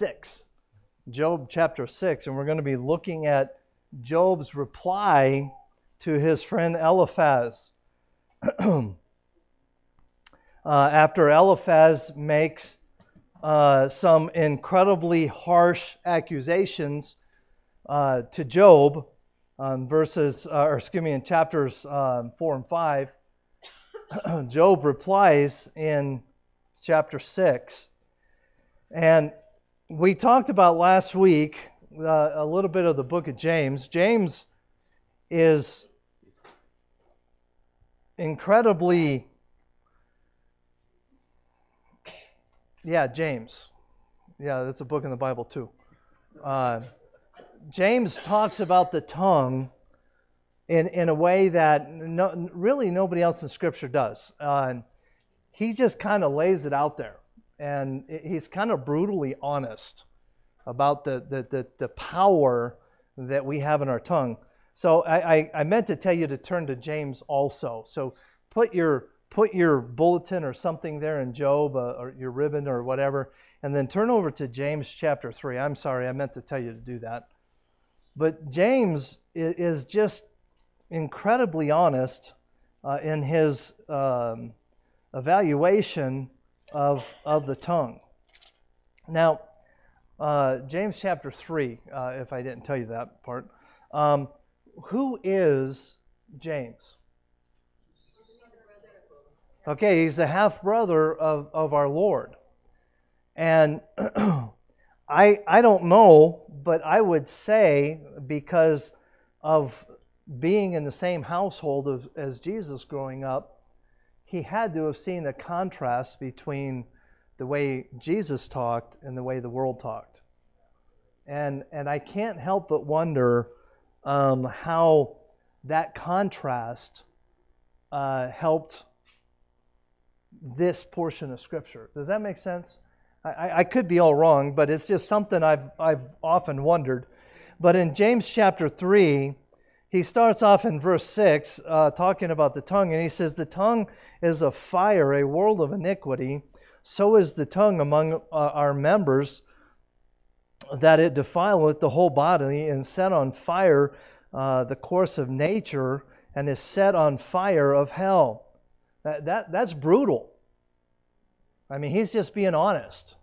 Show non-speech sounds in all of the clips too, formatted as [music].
6. Job chapter 6, and we're going to be looking at Job's reply to his friend Eliphaz. [clears throat] uh, after Eliphaz makes uh, some incredibly harsh accusations uh, to Job, um, verses, uh, or excuse me, in chapters um, 4 and 5, [clears throat] Job replies in chapter 6. And we talked about last week uh, a little bit of the book of James. James is incredibly, yeah, James. Yeah, that's a book in the Bible too. Uh, James talks about the tongue in, in a way that no, really nobody else in Scripture does. Uh, he just kind of lays it out there and he's kind of brutally honest about the, the, the, the, power that we have in our tongue. So I, I, I meant to tell you to turn to James also. So put your put your bulletin or something there in Job uh, or your ribbon or whatever, and then turn over to James chapter 3. I'm sorry, I meant to tell you to do that. But James is just incredibly honest uh, in his um, evaluation of, of the tongue. Now, uh, James chapter 3, uh, if I didn't tell you that part. Um, who is James? Okay, he's the half brother of, of our Lord. And [clears throat] I, I don't know, but I would say because of being in the same household of, as Jesus growing up, he had to have seen a contrast between the way Jesus talked and the way the world talked. And, and I can't help but wonder um, how that contrast uh, helped this portion of Scripture. Does that make sense? I, I could be all wrong, but it's just something I've, I've often wondered. But in James chapter 3, he starts off in verse 6 uh, talking about the tongue, and he says, The tongue is a fire, a world of iniquity. So is the tongue among uh, our members, that it defileth the whole body, and set on fire uh, the course of nature, and is set on fire of hell. That, that, that's brutal. I mean, he's just being honest.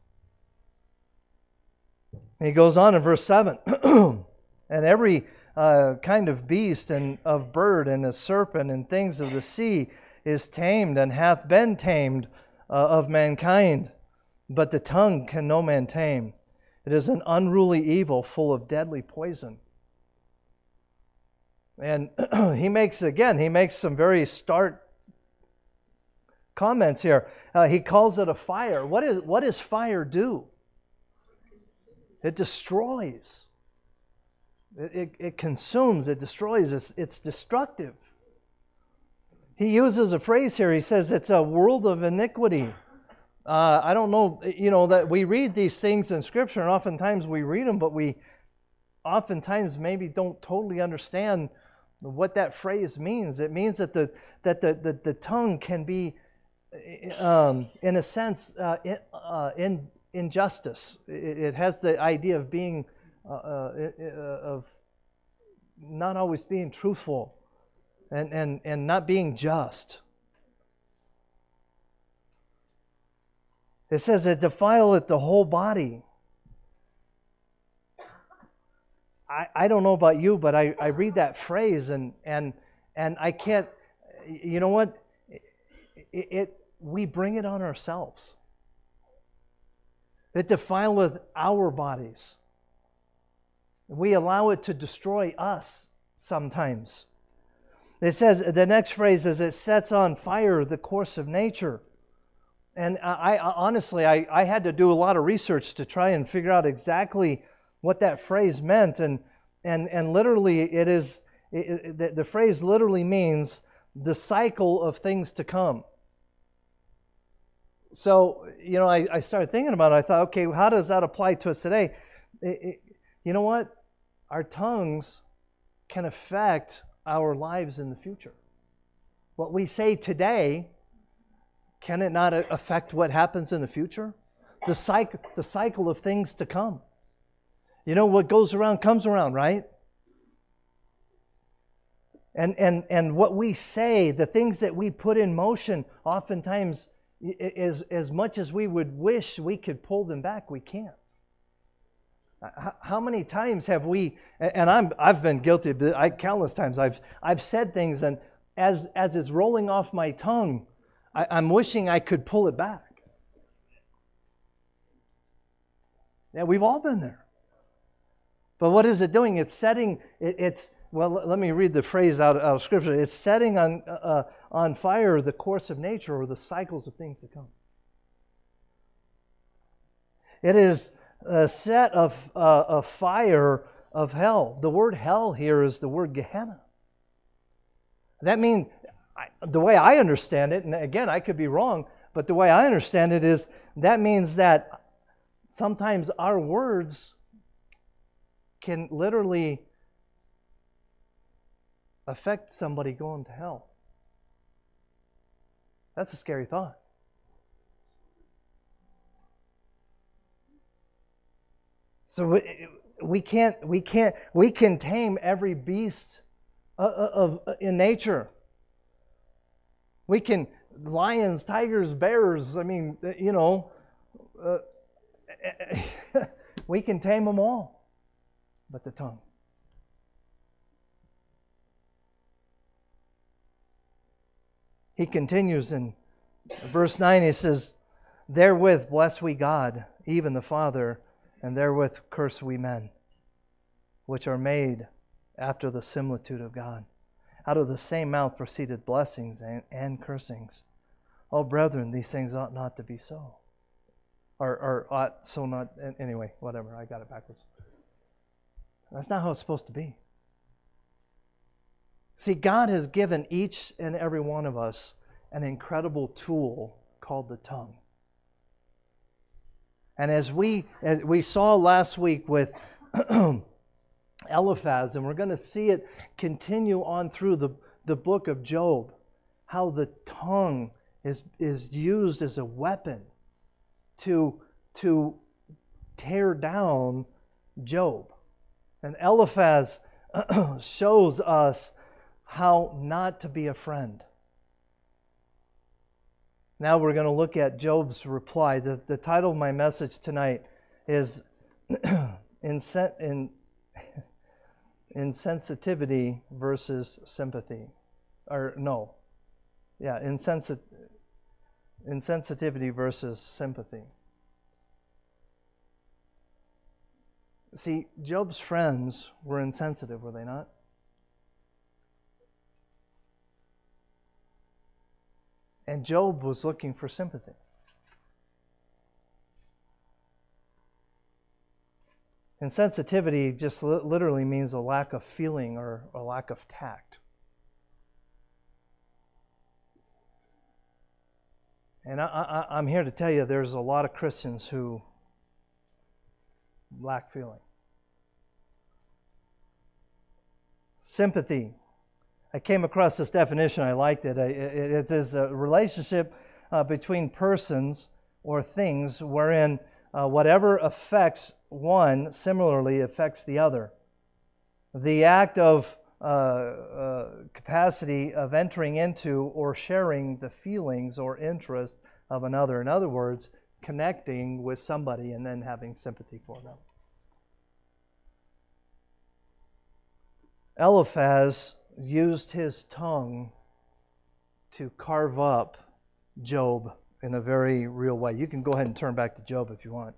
He goes on in verse 7 [clears throat] and every uh, kind of beast and of bird and a serpent and things of the sea is tamed and hath been tamed uh, of mankind. But the tongue can no man tame. It is an unruly evil full of deadly poison. And [clears throat] he makes, again, he makes some very stark comments here. Uh, he calls it a fire. What, is, what does fire do? It destroys. It, it, consumes, it destroys, it's, it's destructive. He uses a phrase here. He says it's a world of iniquity. Uh, I don't know, you know, that we read these things in Scripture, and oftentimes we read them, but we oftentimes maybe don't totally understand what that phrase means. It means that the that the the, the tongue can be, um, in a sense, uh, in, uh, in injustice. It, it, has the idea of being uh, uh, uh, of not always being truthful and, and, and not being just. It says it defileth the whole body. I, I don't know about you, but I, I read that phrase and, and, and I can't, you know what? It, it, we bring it on ourselves. It defileth our bodies. We allow it to destroy us sometimes. It says, the next phrase is, it sets on fire the course of nature. And I, I honestly, I, I had to do a lot of research to try and figure out exactly what that phrase meant. And, and, and literally, it is, it, the, the phrase literally means the cycle of things to come. So, you know, I, I started thinking about it. I thought, okay, how does that apply to us today? It, it, you know what? our tongues can affect our lives in the future. What we say today, can it not affect what happens in the future? the cycle, the cycle of things to come. You know, what goes around comes around, right? And, and, and what we say, the things that we put in motion, oftentimes, as, as much as we would wish we could pull them back, we can't. How many times have we, and I'm, I've been guilty, I, countless times, I've, I've said things, and as, as it's rolling off my tongue, I, I'm wishing I could pull it back. Yeah, we've all been there. But what is it doing? It's setting, it, it's, well, let me read the phrase out, out of Scripture. It's setting on, uh, uh, on fire the course of nature or the cycles of things to come. It is a set of uh, a fire of hell. The word hell here is the word Gehenna. That means, the way I understand it, and again, I could be wrong, but the way I understand it is that means that sometimes our words can literally affect somebody going to hell. That's a scary thought. So we can't we can't we can tame every beast uh, uh, of, of in nature. We can lions, tigers, bears. I mean, you know, uh, [laughs] we can tame them all, but the tongue. He continues in verse 9, he says, Therewith bless we God, even the Father, and therewith curse we men, which are made after the similitude of God. Out of the same mouth proceeded blessings and, and cursings. Oh, brethren, these things ought not to be so. Or, or ought so not. Anyway, whatever, I got it backwards. That's not how it's supposed to be. See, God has given each and every one of us an incredible tool called the tongue. And as we as we saw last week with [clears throat] Eliphaz, and we're going to see it continue on through the, the book of Job, how the tongue is, is used as a weapon to, to tear down Job. And Eliphaz [clears throat] shows us how not to be a friend. Now we're going to look at Job's reply. The, the title of my message tonight is Insen- [clears throat] in, insensitivity [laughs] versus sympathy. Or, no. Yeah, insensi- insensitivity versus sympathy. See, Job's friends were insensitive, were they not? And Job was looking for sympathy. Insensitivity just literally means a lack of feeling or a lack of tact. And I, am here to tell you there's a lot of Christians who lack feeling. Sympathy. I came across this definition, I liked it. It is a relationship uh, between persons or things wherein uh, whatever affects one similarly affects the other. The act of uh, capacity of entering into or sharing the feelings or interest of another. In other words, connecting with somebody and then having sympathy for them. Eliphaz used his tongue to carve up Job in a very real way. You can go ahead and turn back to Job if you want.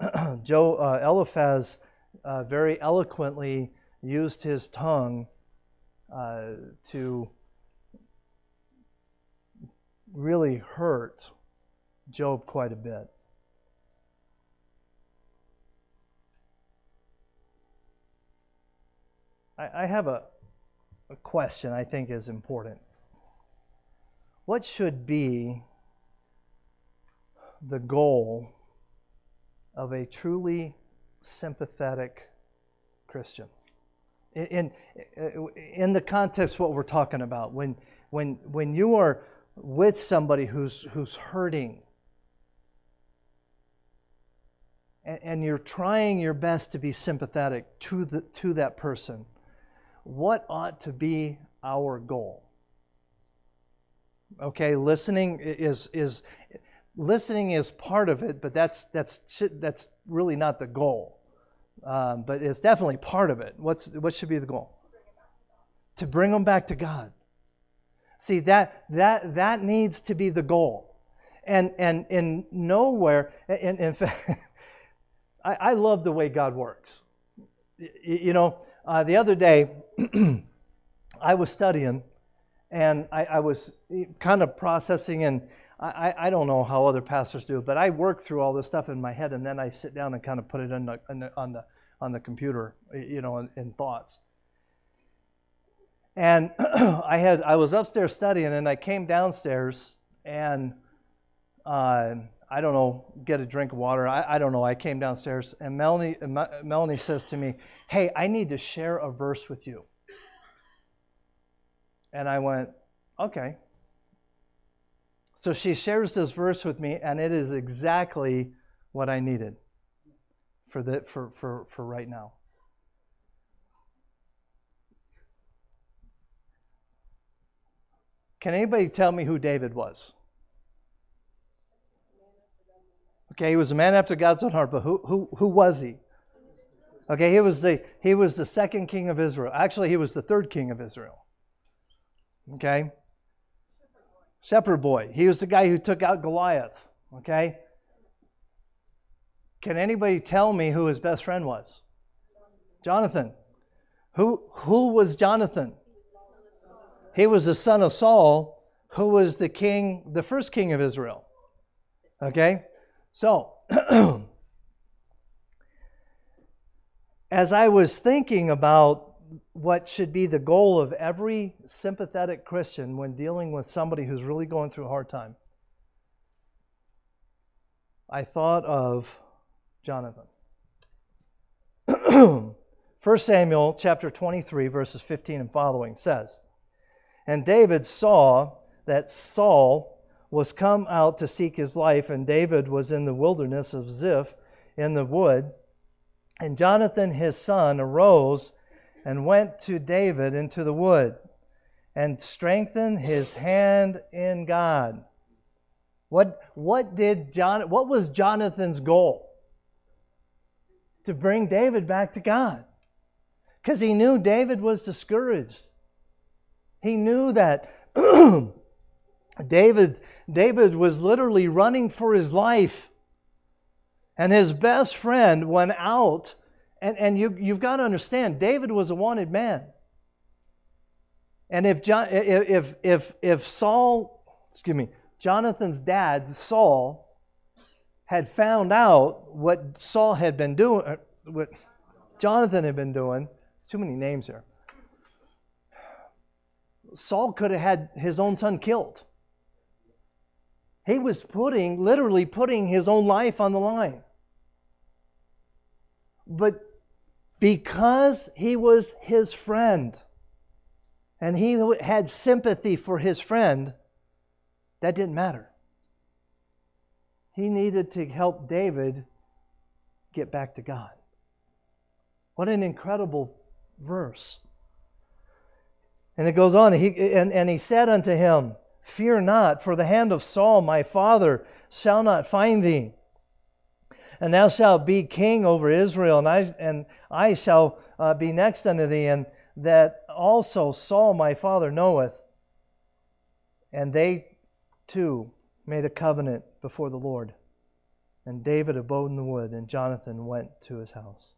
[clears throat] Joe uh, Eliphaz uh, very eloquently used his tongue uh, to really hurt Job quite a bit. I, I have a question I think is important. What should be the goal of a truly sympathetic Christian. In, in, in the context what we're talking about, when, when, when you are with somebody who's, who's hurting, and, and you're trying your best to be sympathetic to the to that person, what ought to be our goal? Okay, listening is is listening is part of it, but that's that's that's really not the goal. Um, but it's definitely part of it. What's what should be the goal? To bring them back to God. See that that that needs to be the goal. And and in nowhere, in, in fact, I, I love the way God works. You know, uh, the other day [clears throat] I was studying and I, I was kind of processing and I, I don't know how other pastors do, but I work through all this stuff in my head, and then I sit down and kind of put it on the, on the, on the, on the computer, you know, in, in thoughts. And [clears throat] I had I was upstairs studying, and I came downstairs, and uh, I don't know, get a drink of water. I, I don't know. I came downstairs, and Melanie Melanie says to me, "Hey, I need to share a verse with you." And I went, "Okay." So she shares this verse with me, and it is exactly what I needed for, the, for, for, for right now. Can anybody tell me who David was? Okay, he was a man after God's own heart, but who, who, who was he? Okay, he was the he was the second king of Israel. Actually, he was the third king of Israel. Okay? shepherd boy. He was the guy who took out Goliath. Okay? Can anybody tell me who his best friend was? Jonathan. Who who was Jonathan? He was the son of Saul, who was the king, the first king of Israel. Okay? So, [clears throat] as I was thinking about what should be the goal of every sympathetic Christian when dealing with somebody who's really going through a hard time. I thought of Jonathan. [clears throat] 1 Samuel chapter 23 verses 15 and following says, And David saw that Saul was come out to seek his life, and David was in the wilderness of Ziph in the wood. And Jonathan his son arose and went to David into the wood and strengthened his hand in God. What, what did John what was Jonathan's goal? To bring David back to God. Because he knew David was discouraged. He knew that [clears throat] David, David was literally running for his life. And his best friend went out and, and you, you've got to understand, David was a wanted man. And if, John, if, if, if Saul, excuse me, Jonathan's dad, Saul, had found out what Saul had been doing, uh, what Jonathan had been doing, it's too many names here. Saul could have had his own son killed. He was putting, literally putting his own life on the line. But because he was his friend and he had sympathy for his friend, that didn't matter. He needed to help David get back to God. What an incredible verse. And it goes on, he, and, and he said unto him, Fear not, for the hand of Saul my father shall not find thee and thou shalt be king over Israel, and I, and I shall uh, be next unto thee, and that also Saul my father knoweth. And they too made a covenant before the Lord. And David abode in the wood, and Jonathan went to his house.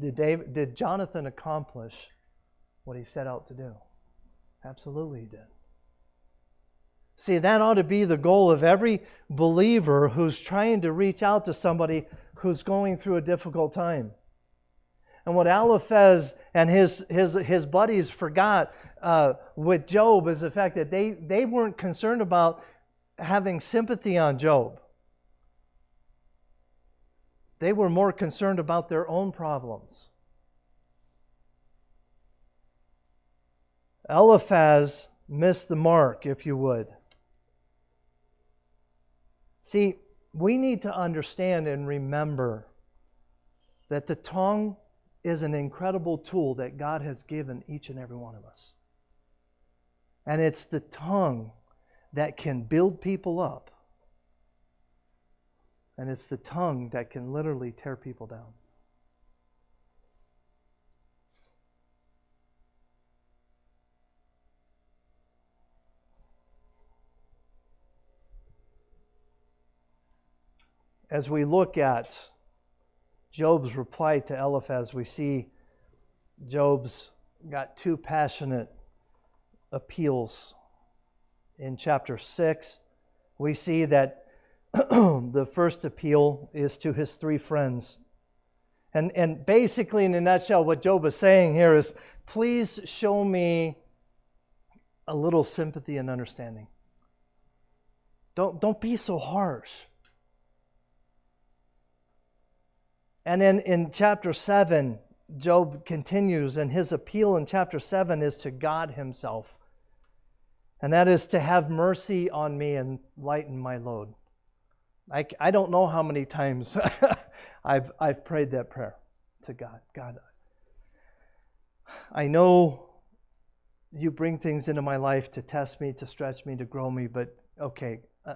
Did, David, did Jonathan accomplish what he set out to do? Absolutely, he did. See, that ought to be the goal of every believer who's trying to reach out to somebody who's going through a difficult time. And what Eliphaz and his, his, his buddies forgot uh, with Job is the fact that they, they weren't concerned about having sympathy on Job. They were more concerned about their own problems. Eliphaz missed the mark, if you would. See, we need to understand and remember that the tongue is an incredible tool that God has given each and every one of us. And it's the tongue that can build people up. And it's the tongue that can literally tear people down. As we look at Job's reply to Eliphaz, we see Job's got two passionate appeals. In chapter 6, we see that [clears throat] the first appeal is to his three friends. And, and basically, in a nutshell, what Job is saying here is please show me a little sympathy and understanding. Don't, don't be so harsh. And then in chapter 7, Job continues, and his appeal in chapter 7 is to God Himself. And that is to have mercy on me and lighten my load. I, I don't know how many times [laughs] I've, I've prayed that prayer to God. God, I know you bring things into my life to test me, to stretch me, to grow me, but okay, uh,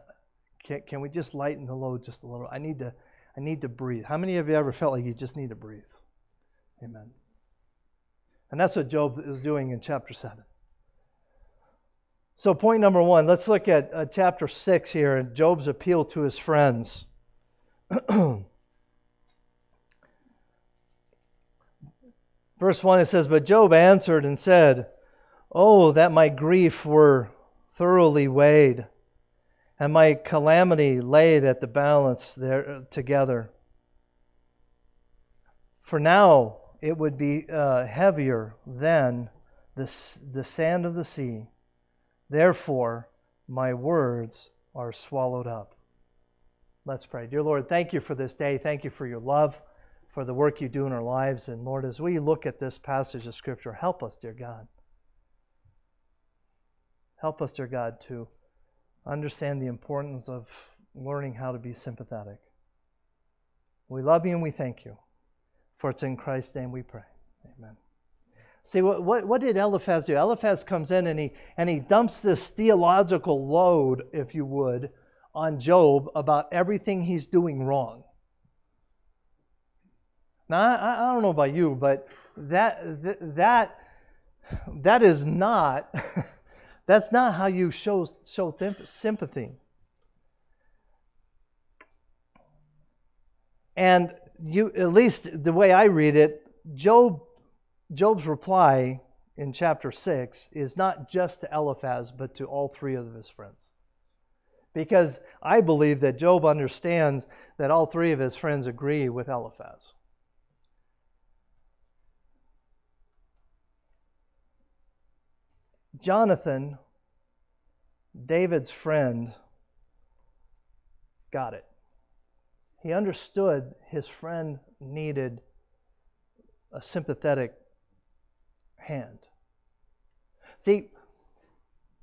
can, can we just lighten the load just a little? I need to I need to breathe. How many of you ever felt like you just need to breathe? Amen. And that's what Job is doing in chapter 7. So, point number one, let's look at uh, chapter 6 here and Job's appeal to his friends. [clears throat] Verse 1 it says, But Job answered and said, Oh, that my grief were thoroughly weighed and my calamity laid at the balance there together. For now it would be uh, heavier than the, the sand of the sea. Therefore, my words are swallowed up. Let's pray. Dear Lord, thank you for this day. Thank you for your love, for the work you do in our lives. And Lord, as we look at this passage of Scripture, help us, dear God. Help us, dear God, to understand the importance of learning how to be sympathetic. We love you and we thank you. For it's in Christ's name we pray. Amen. See, what, what, what, did Eliphaz do? Eliphaz comes in and he, and he dumps this theological load, if you would, on Job about everything he's doing wrong. Now, I, I don't know about you, but that, that, that is not [laughs] That's not how you show, show sympathy. And you, at least the way I read it, Job, Job's reply in chapter 6 is not just to Eliphaz, but to all three of his friends. Because I believe that Job understands that all three of his friends agree with Eliphaz. Jonathan, David's friend, got it. He understood his friend needed a sympathetic hand. See,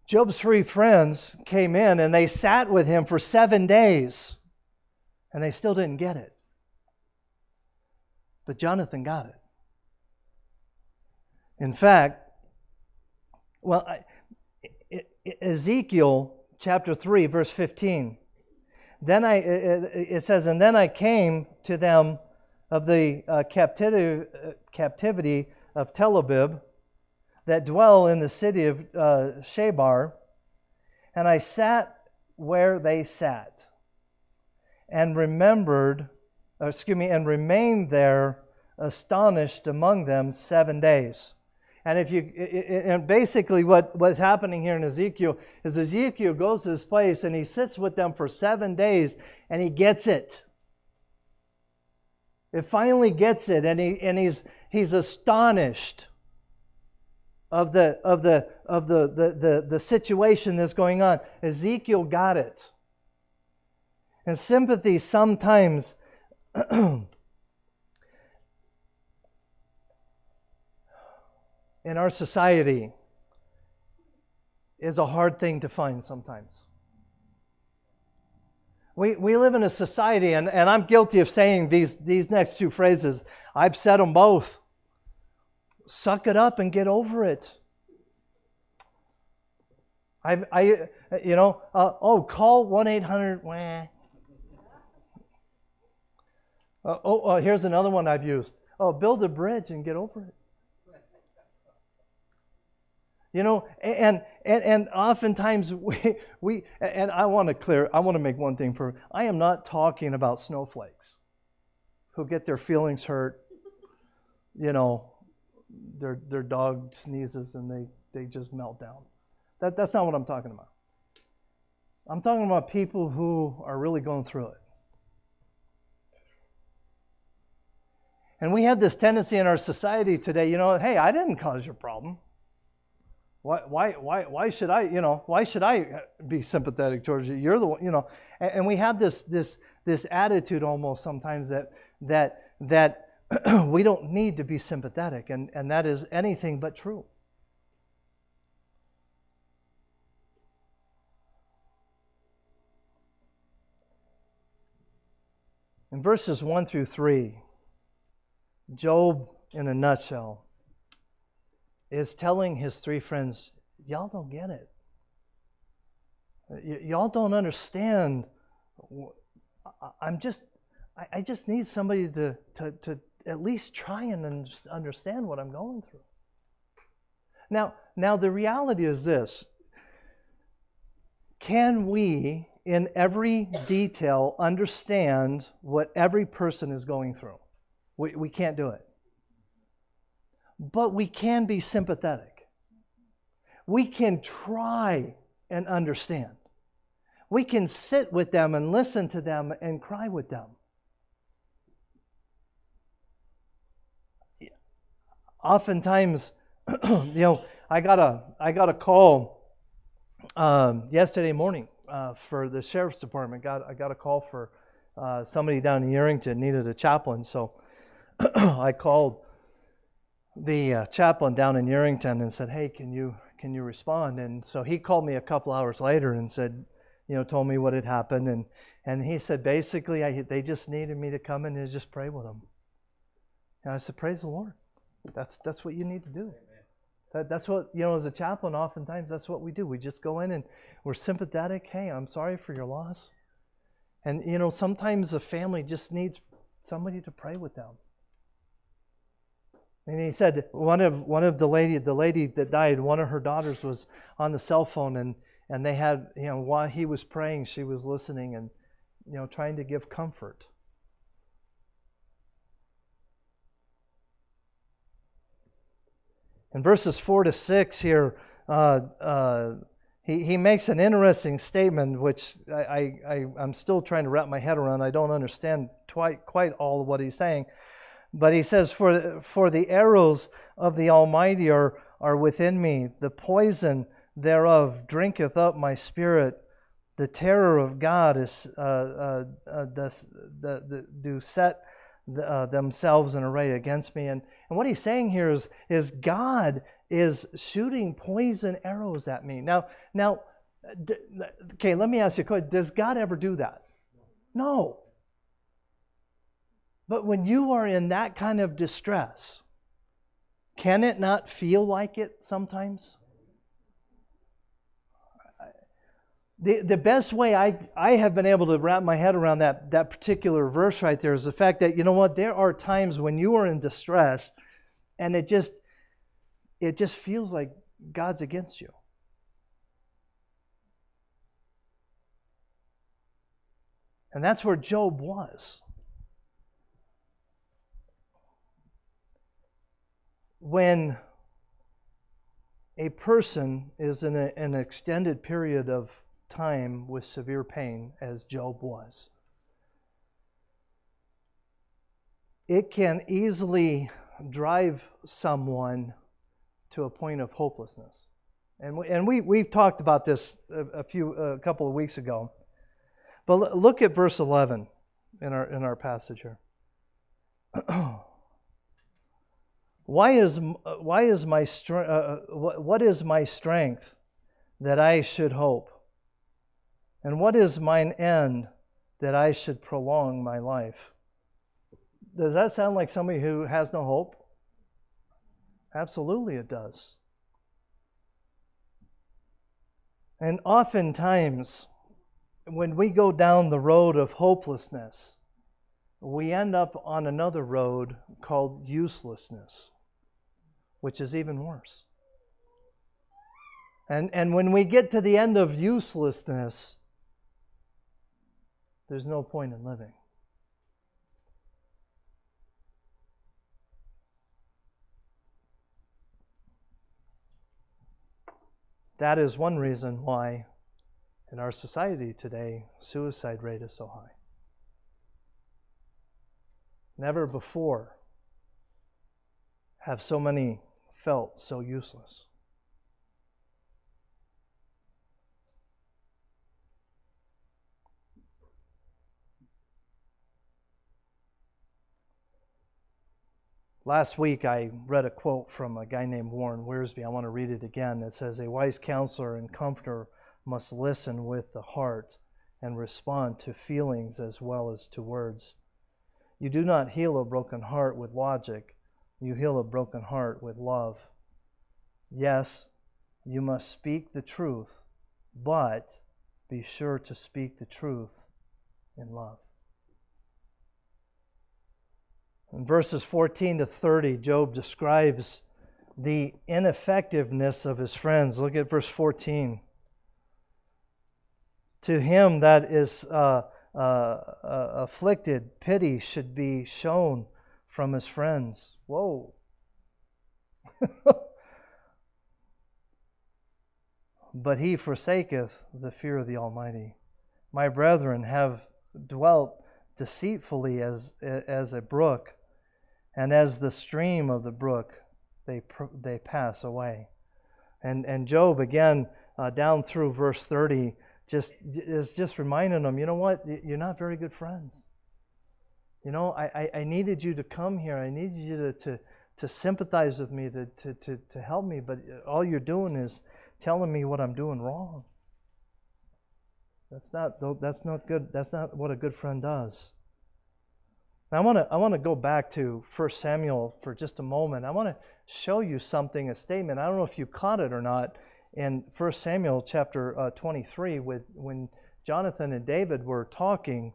Job's three friends came in and they sat with him for seven days and they still didn't get it. But Jonathan got it. In fact, well, Ezekiel chapter 3, verse 15. Then I, it says, and then I came to them of the uh, captivity, uh, captivity of Tel Abib that dwell in the city of uh, Shebar, and I sat where they sat, and remembered, excuse me, and remained there astonished among them seven days. And if you and basically what, what's happening here in Ezekiel is Ezekiel goes to this place and he sits with them for seven days and he gets it. It finally gets it and he and he's he's astonished of the of the of the the, the, the situation that's going on. Ezekiel got it. And sympathy sometimes [clears throat] in our society is a hard thing to find sometimes. We, we live in a society, and, and I'm guilty of saying these, these next two phrases. I've said them both. Suck it up and get over it. I, I you know, uh, oh, call 1 800. Uh, oh, oh, here's another one I've used. Oh, build a bridge and get over it. You know, and and and oftentimes [laughs] we we and I want to clear I want to make one thing for I am not talking about snowflakes who get their feelings hurt. You know, their their dog sneezes and they they just melt down. That that's not what I'm talking about. I'm talking about people who are really going through it. And we have this tendency in our society today, you know, hey, I didn't cause your problem. Why, why, why, why should I, you know, why should I be sympathetic towards you? You're the one, you know, and, and we have this, this, this attitude almost sometimes that, that, that [clears throat] we don't need to be sympathetic, and, and that is anything but true. In verses 1 through 3, Job, in a nutshell, is telling his three friends, Y'all don't get it. Y- y'all don't understand. I'm just, I just need somebody to, to, to at least try and understand what I'm going through. Now, now the reality is this: Can we, in every detail, understand what every person is going through? We, we can't do it but we can be sympathetic. We can try and understand. We can sit with them and listen to them and cry with them. Oftentimes, [clears throat] you know, I got a I got a call um, yesterday morning uh, for the sheriff's department. Got I got a call for uh, somebody down in Yerington needed a chaplain, so [clears throat] I called the uh, chaplain down in Yerington and said, "Hey, can you can you respond?" And so he called me a couple hours later and said, you know, told me what had happened, and and he said basically I, they just needed me to come in and just pray with them. And I said, "Praise the Lord. That's that's what you need to do." That, that's what you know as a chaplain. Oftentimes that's what we do. We just go in and we're sympathetic. Hey, I'm sorry for your loss. And you know sometimes a family just needs somebody to pray with them. And he said one of one of the lady the lady that died, one of her daughters was on the cell phone and and they had you know while he was praying, she was listening and you know trying to give comfort. In verses four to six here, uh, uh, he he makes an interesting statement which I, I I'm still trying to wrap my head around. I don't understand quite quite all of what he's saying. But he says, For, for the arrows of the Almighty are, are within me, the poison thereof drinketh up my spirit. The terror of God is uh, uh, uh, does, the, the, do set uh, themselves in array against me. And, and what he's saying here is, is God is shooting poison arrows at me. Now, now, d- okay, let me ask you a question. Does God ever do that? No. But when you are in that kind of distress, can it not feel like it sometimes? The, the best way I, I have been able to wrap my head around that, that particular verse right there is the fact that, you know what, there are times when you are in distress and it just it just feels like God's against you. And that's where Job was. When a person is in a, an extended period of time with severe pain, as Job was, it can easily drive someone to a point of hopelessness. And we, and we we've talked about this a, few a couple of weeks ago. But look at verse 11 in our in our passage here. [clears throat] Why is, why is my strength, uh, uh what is my strength that I should hope? And what is mine end that I should prolong my life. Does that sound like somebody who has no hope? Absolutely, it does. And oftentimes, when we go down the road of hopelessness, we end up on another road called uselessness, which is even worse. And, and when we get to the end of uselessness, there's no point in living. That is one reason why, in our society today, suicide rate is so high. Never before have so many felt so useless. Last week, I read a quote from a guy named Warren Wiersbe. I want to read it again. It says, A wise counselor and comforter must listen with the heart and respond to feelings as well as to words. You do not heal a broken heart with logic, you heal a broken heart with love. Yes, you must speak the truth, but be sure to speak the truth in love. In verses 14 to 30, Job describes the ineffectiveness of his friends. Look at verse 14. To him that is uh, uh, uh, afflicted, pity should be shown from his friends. Whoa. [laughs] but he forsaketh the fear of the Almighty. My brethren have dwelt deceitfully as, as a brook and as the stream of the brook, they, they pass away. And, and Job, again, uh, down through verse 30, just is just reminding them, you know what? You're not very good friends. You know, I, I, I needed you to come here. I needed you to, to, to sympathize with me, to, to, to, to help me, but uh, all you're doing is telling me what I'm doing wrong. That's not, that's not good. That's not what a good friend does. Now, I want to I want to go back to 1 Samuel for just a moment. I want to show you something, a statement. I don't know if you caught it or not in 1 Samuel chapter uh, 23 with when Jonathan and David were talking.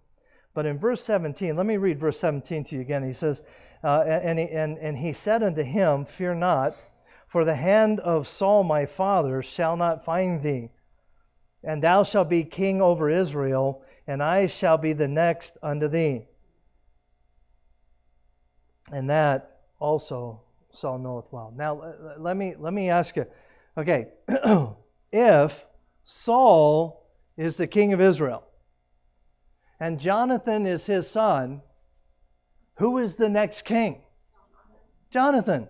But in verse 17, let me read verse 17 to you again. He says, uh, and, he, and, and he said unto him, Fear not, for the hand of Saul my father shall not find thee, and thou shalt be king over Israel, and I shall be the next unto thee. And that also Saul knoweth well. Now let me let me ask you, okay, [clears throat] if Saul is the king of Israel and Jonathan is his son, who is the next king? Jonathan.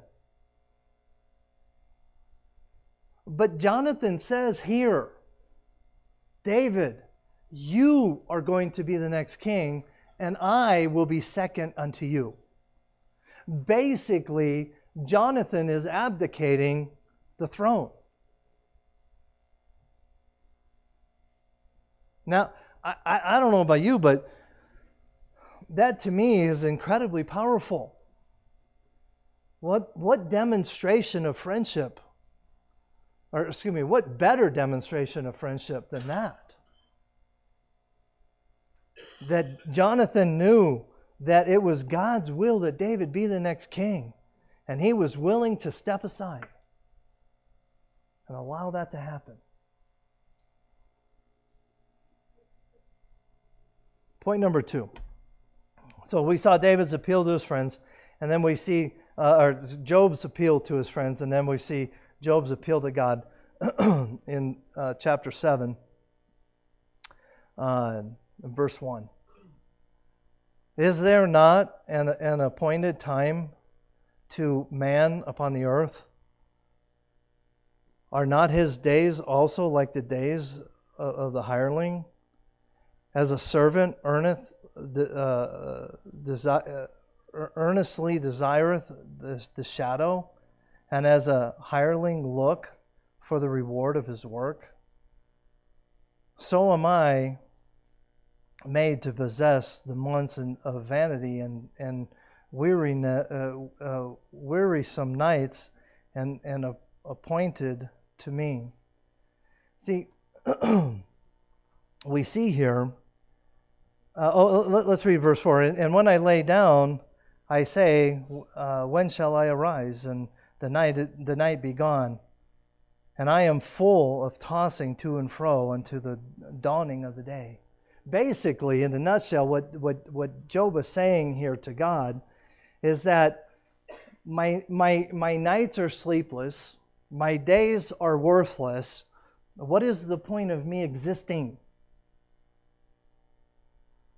But Jonathan says here, David, you are going to be the next king, and I will be second unto you basically, Jonathan is abdicating the throne. Now, I, I don't know about you, but that to me is incredibly powerful. What, what demonstration of friendship, or excuse me, what better demonstration of friendship than that? That Jonathan knew that it was God's will that David be the next king. And he was willing to step aside and allow that to happen. Point number two. So we saw David's appeal to his friends, and then we see uh, or Job's appeal to his friends, and then we see Job's appeal to God [clears throat] in uh, chapter 7, uh, verse 1. Is there not an, an appointed time to man upon the earth? Are not his days also like the days of the hireling? As a servant earneth, uh, desi- uh, earnestly desireth the, the shadow, and as a hireling look for the reward of his work, so am I made to possess the months of vanity and and uh, uh, wearisome nights, and and uh, appointed to me. See, [clears throat] we see here. Uh, oh, let, us read verse four. And, and, when I lay down, I say, uh, When shall I arise, and the night the night be gone? And I am full of tossing to and fro unto the dawning of the day basically, in a nutshell, what, what, what Job is saying here to God is that my, my, my nights are sleepless, my days are worthless. What is the point of me existing?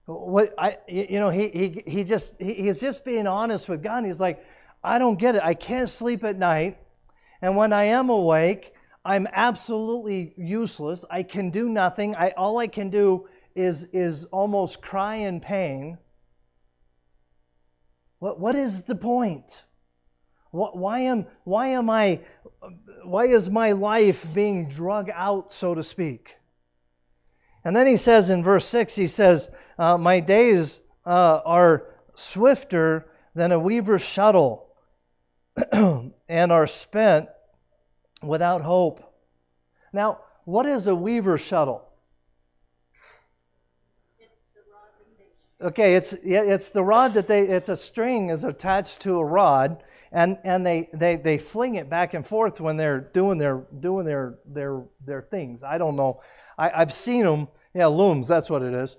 What I, you know, he, he, he just he, he's just being honest with God. He's like, I don't get it. I can't sleep at night, and when I am awake, I'm absolutely useless. I can do nothing. I all I can do is, is almost cry in pain, what, what is the point? Why am, why am I, why is my life being drug out, so to speak? And then he says in verse 6, he says, uh, My days uh, are swifter than a weaver's shuttle [clears throat] and are spent without hope. Now, what is a weaver's shuttle? Okay, it's it's the rod that they it's a string is attached to a rod and and they, they they fling it back and forth when they're doing their doing their their their things. I don't know. I, I've seen them. Yeah, looms. That's what it is.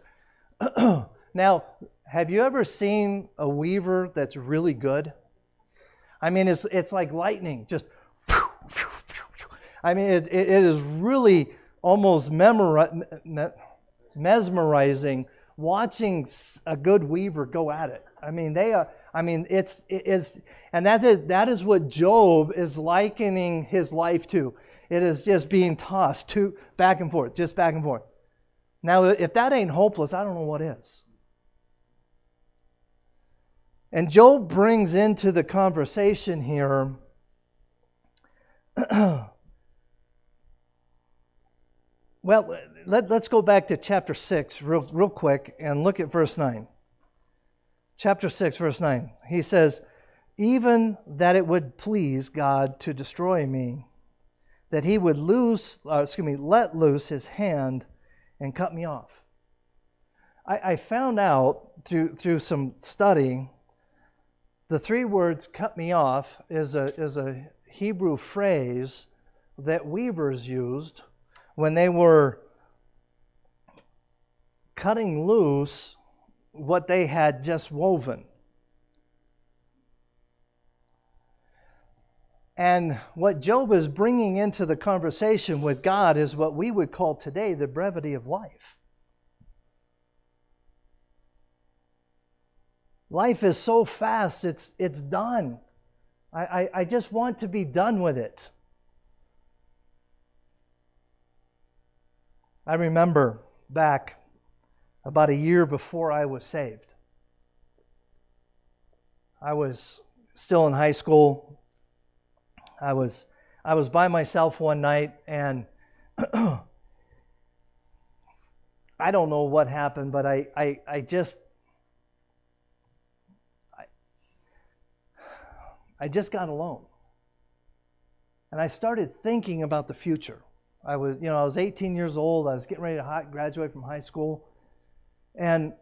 [clears throat] now, have you ever seen a weaver that's really good? I mean, it's it's like lightning, just. I mean, it, it is really almost mesmerizing watching a good weaver go at it. I mean, they are. I mean, it's it's and that is that is what Job is likening his life to. It is just being tossed to back and forth, just back and forth. Now, if that ain't hopeless, I don't know what is. And Job brings into the conversation here [clears throat] Well, let, us go back to chapter 6 real, real quick and look at verse 9. Chapter 6, verse 9. He says, Even that it would please God to destroy me, that he would loose, uh, excuse me, let loose his hand and cut me off. I, I found out through, through some study the three words cut me off is a, is a Hebrew phrase that weavers used when they were cutting loose what they had just woven. And what Job is bringing into the conversation with God is what we would call today the brevity of life. Life is so fast, it's, it's done. I, I, I just want to be done with it. I remember back about a year before I was saved. I was still in high school. I was I was by myself one night and [clears throat] I don't know what happened, but I, I, I just I, I just got alone. And I started thinking about the future. I was, you know, I was 18 years old. I was getting ready to graduate from high school, and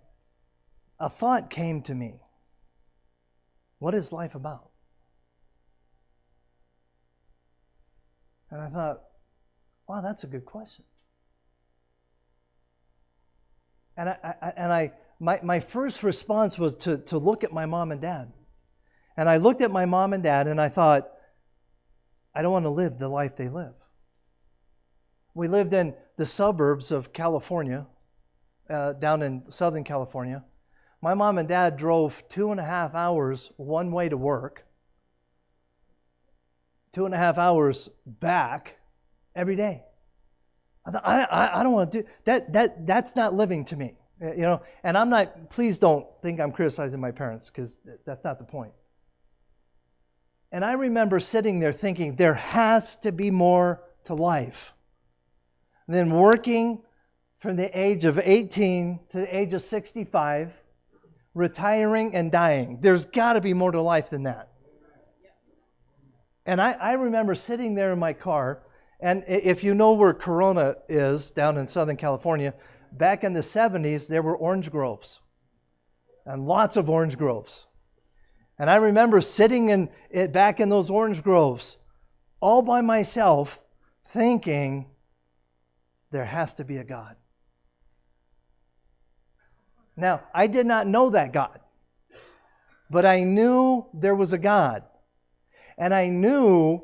a thought came to me. What is life about? And I thought, wow, that's a good question. And I, I and I my, my first response was to, to look at my mom and dad. And I looked at my mom and dad and I thought, I don't want to live the life they live we lived in the suburbs of California, uh, down in Southern California. My mom and dad drove two and a half hours one way to work, two and a half hours back every day. I I, I, don't want to do that. That that's not living to me, uh, you know. And I'm not. Please don't think I'm criticizing my parents because that's not the point. And I remember sitting there thinking, there has to be more to life than working from the age of 18 to the age of 65, retiring and dying. There's got to be more to life than that. And I, I remember sitting there in my car, and if you know where Corona is down in Southern California, back in the 70s, there were orange groves and lots of orange groves. And I remember sitting in it back in those orange groves all by myself thinking there has to be a God. Now, I did not know that God, but I knew there was a God. And I knew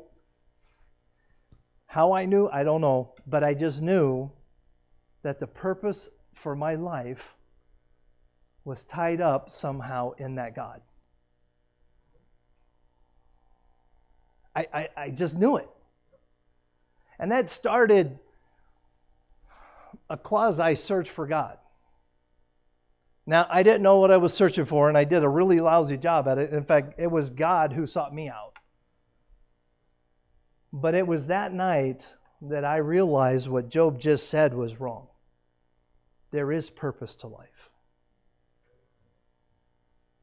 how I knew, I don't know, but I just knew that the purpose for my life was tied up somehow in that God. I, I, I just knew it. And that started a quasi search for God. Now, I didn't know what I was searching for, and I did a really lousy job at it. In fact, it was God who sought me out. But it was that night that I realized what Job just said was wrong. There is purpose to life.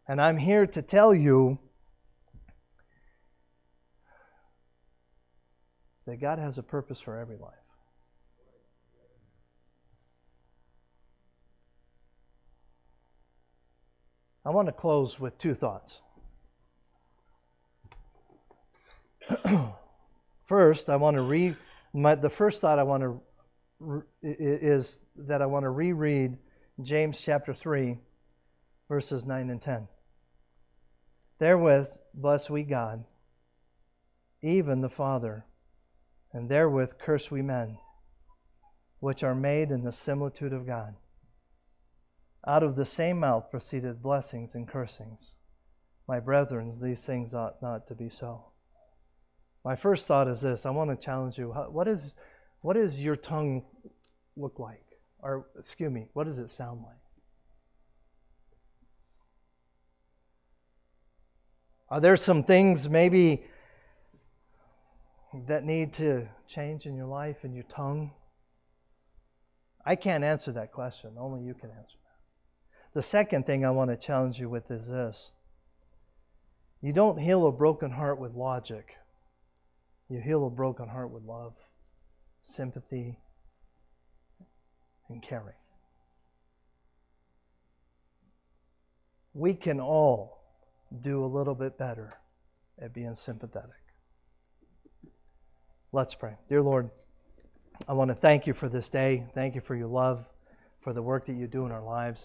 And I'm here to tell you that God has a purpose for every life. I want to close with two thoughts. [clears throat] first, I want to read my, the first thought I want to is that I want to reread James chapter 3 verses 9 and 10. Therewith bless we God, even the Father, and therewith curse we men, which are made in the similitude of God. Out of the same mouth proceeded blessings and cursings. My brethren, these things ought not to be so. My first thought is this I want to challenge you. What, is, what does your tongue look like? Or, excuse me, what does it sound like? Are there some things maybe that need to change in your life and your tongue? I can't answer that question. Only you can answer. That. The second thing I want to challenge you with is this you don't heal a broken heart with logic, you heal a broken heart with love, sympathy, and caring. We can all do a little bit better at being sympathetic. Let's pray. Dear Lord, I want to thank you for this day. Thank you for your love, for the work that you do in our lives.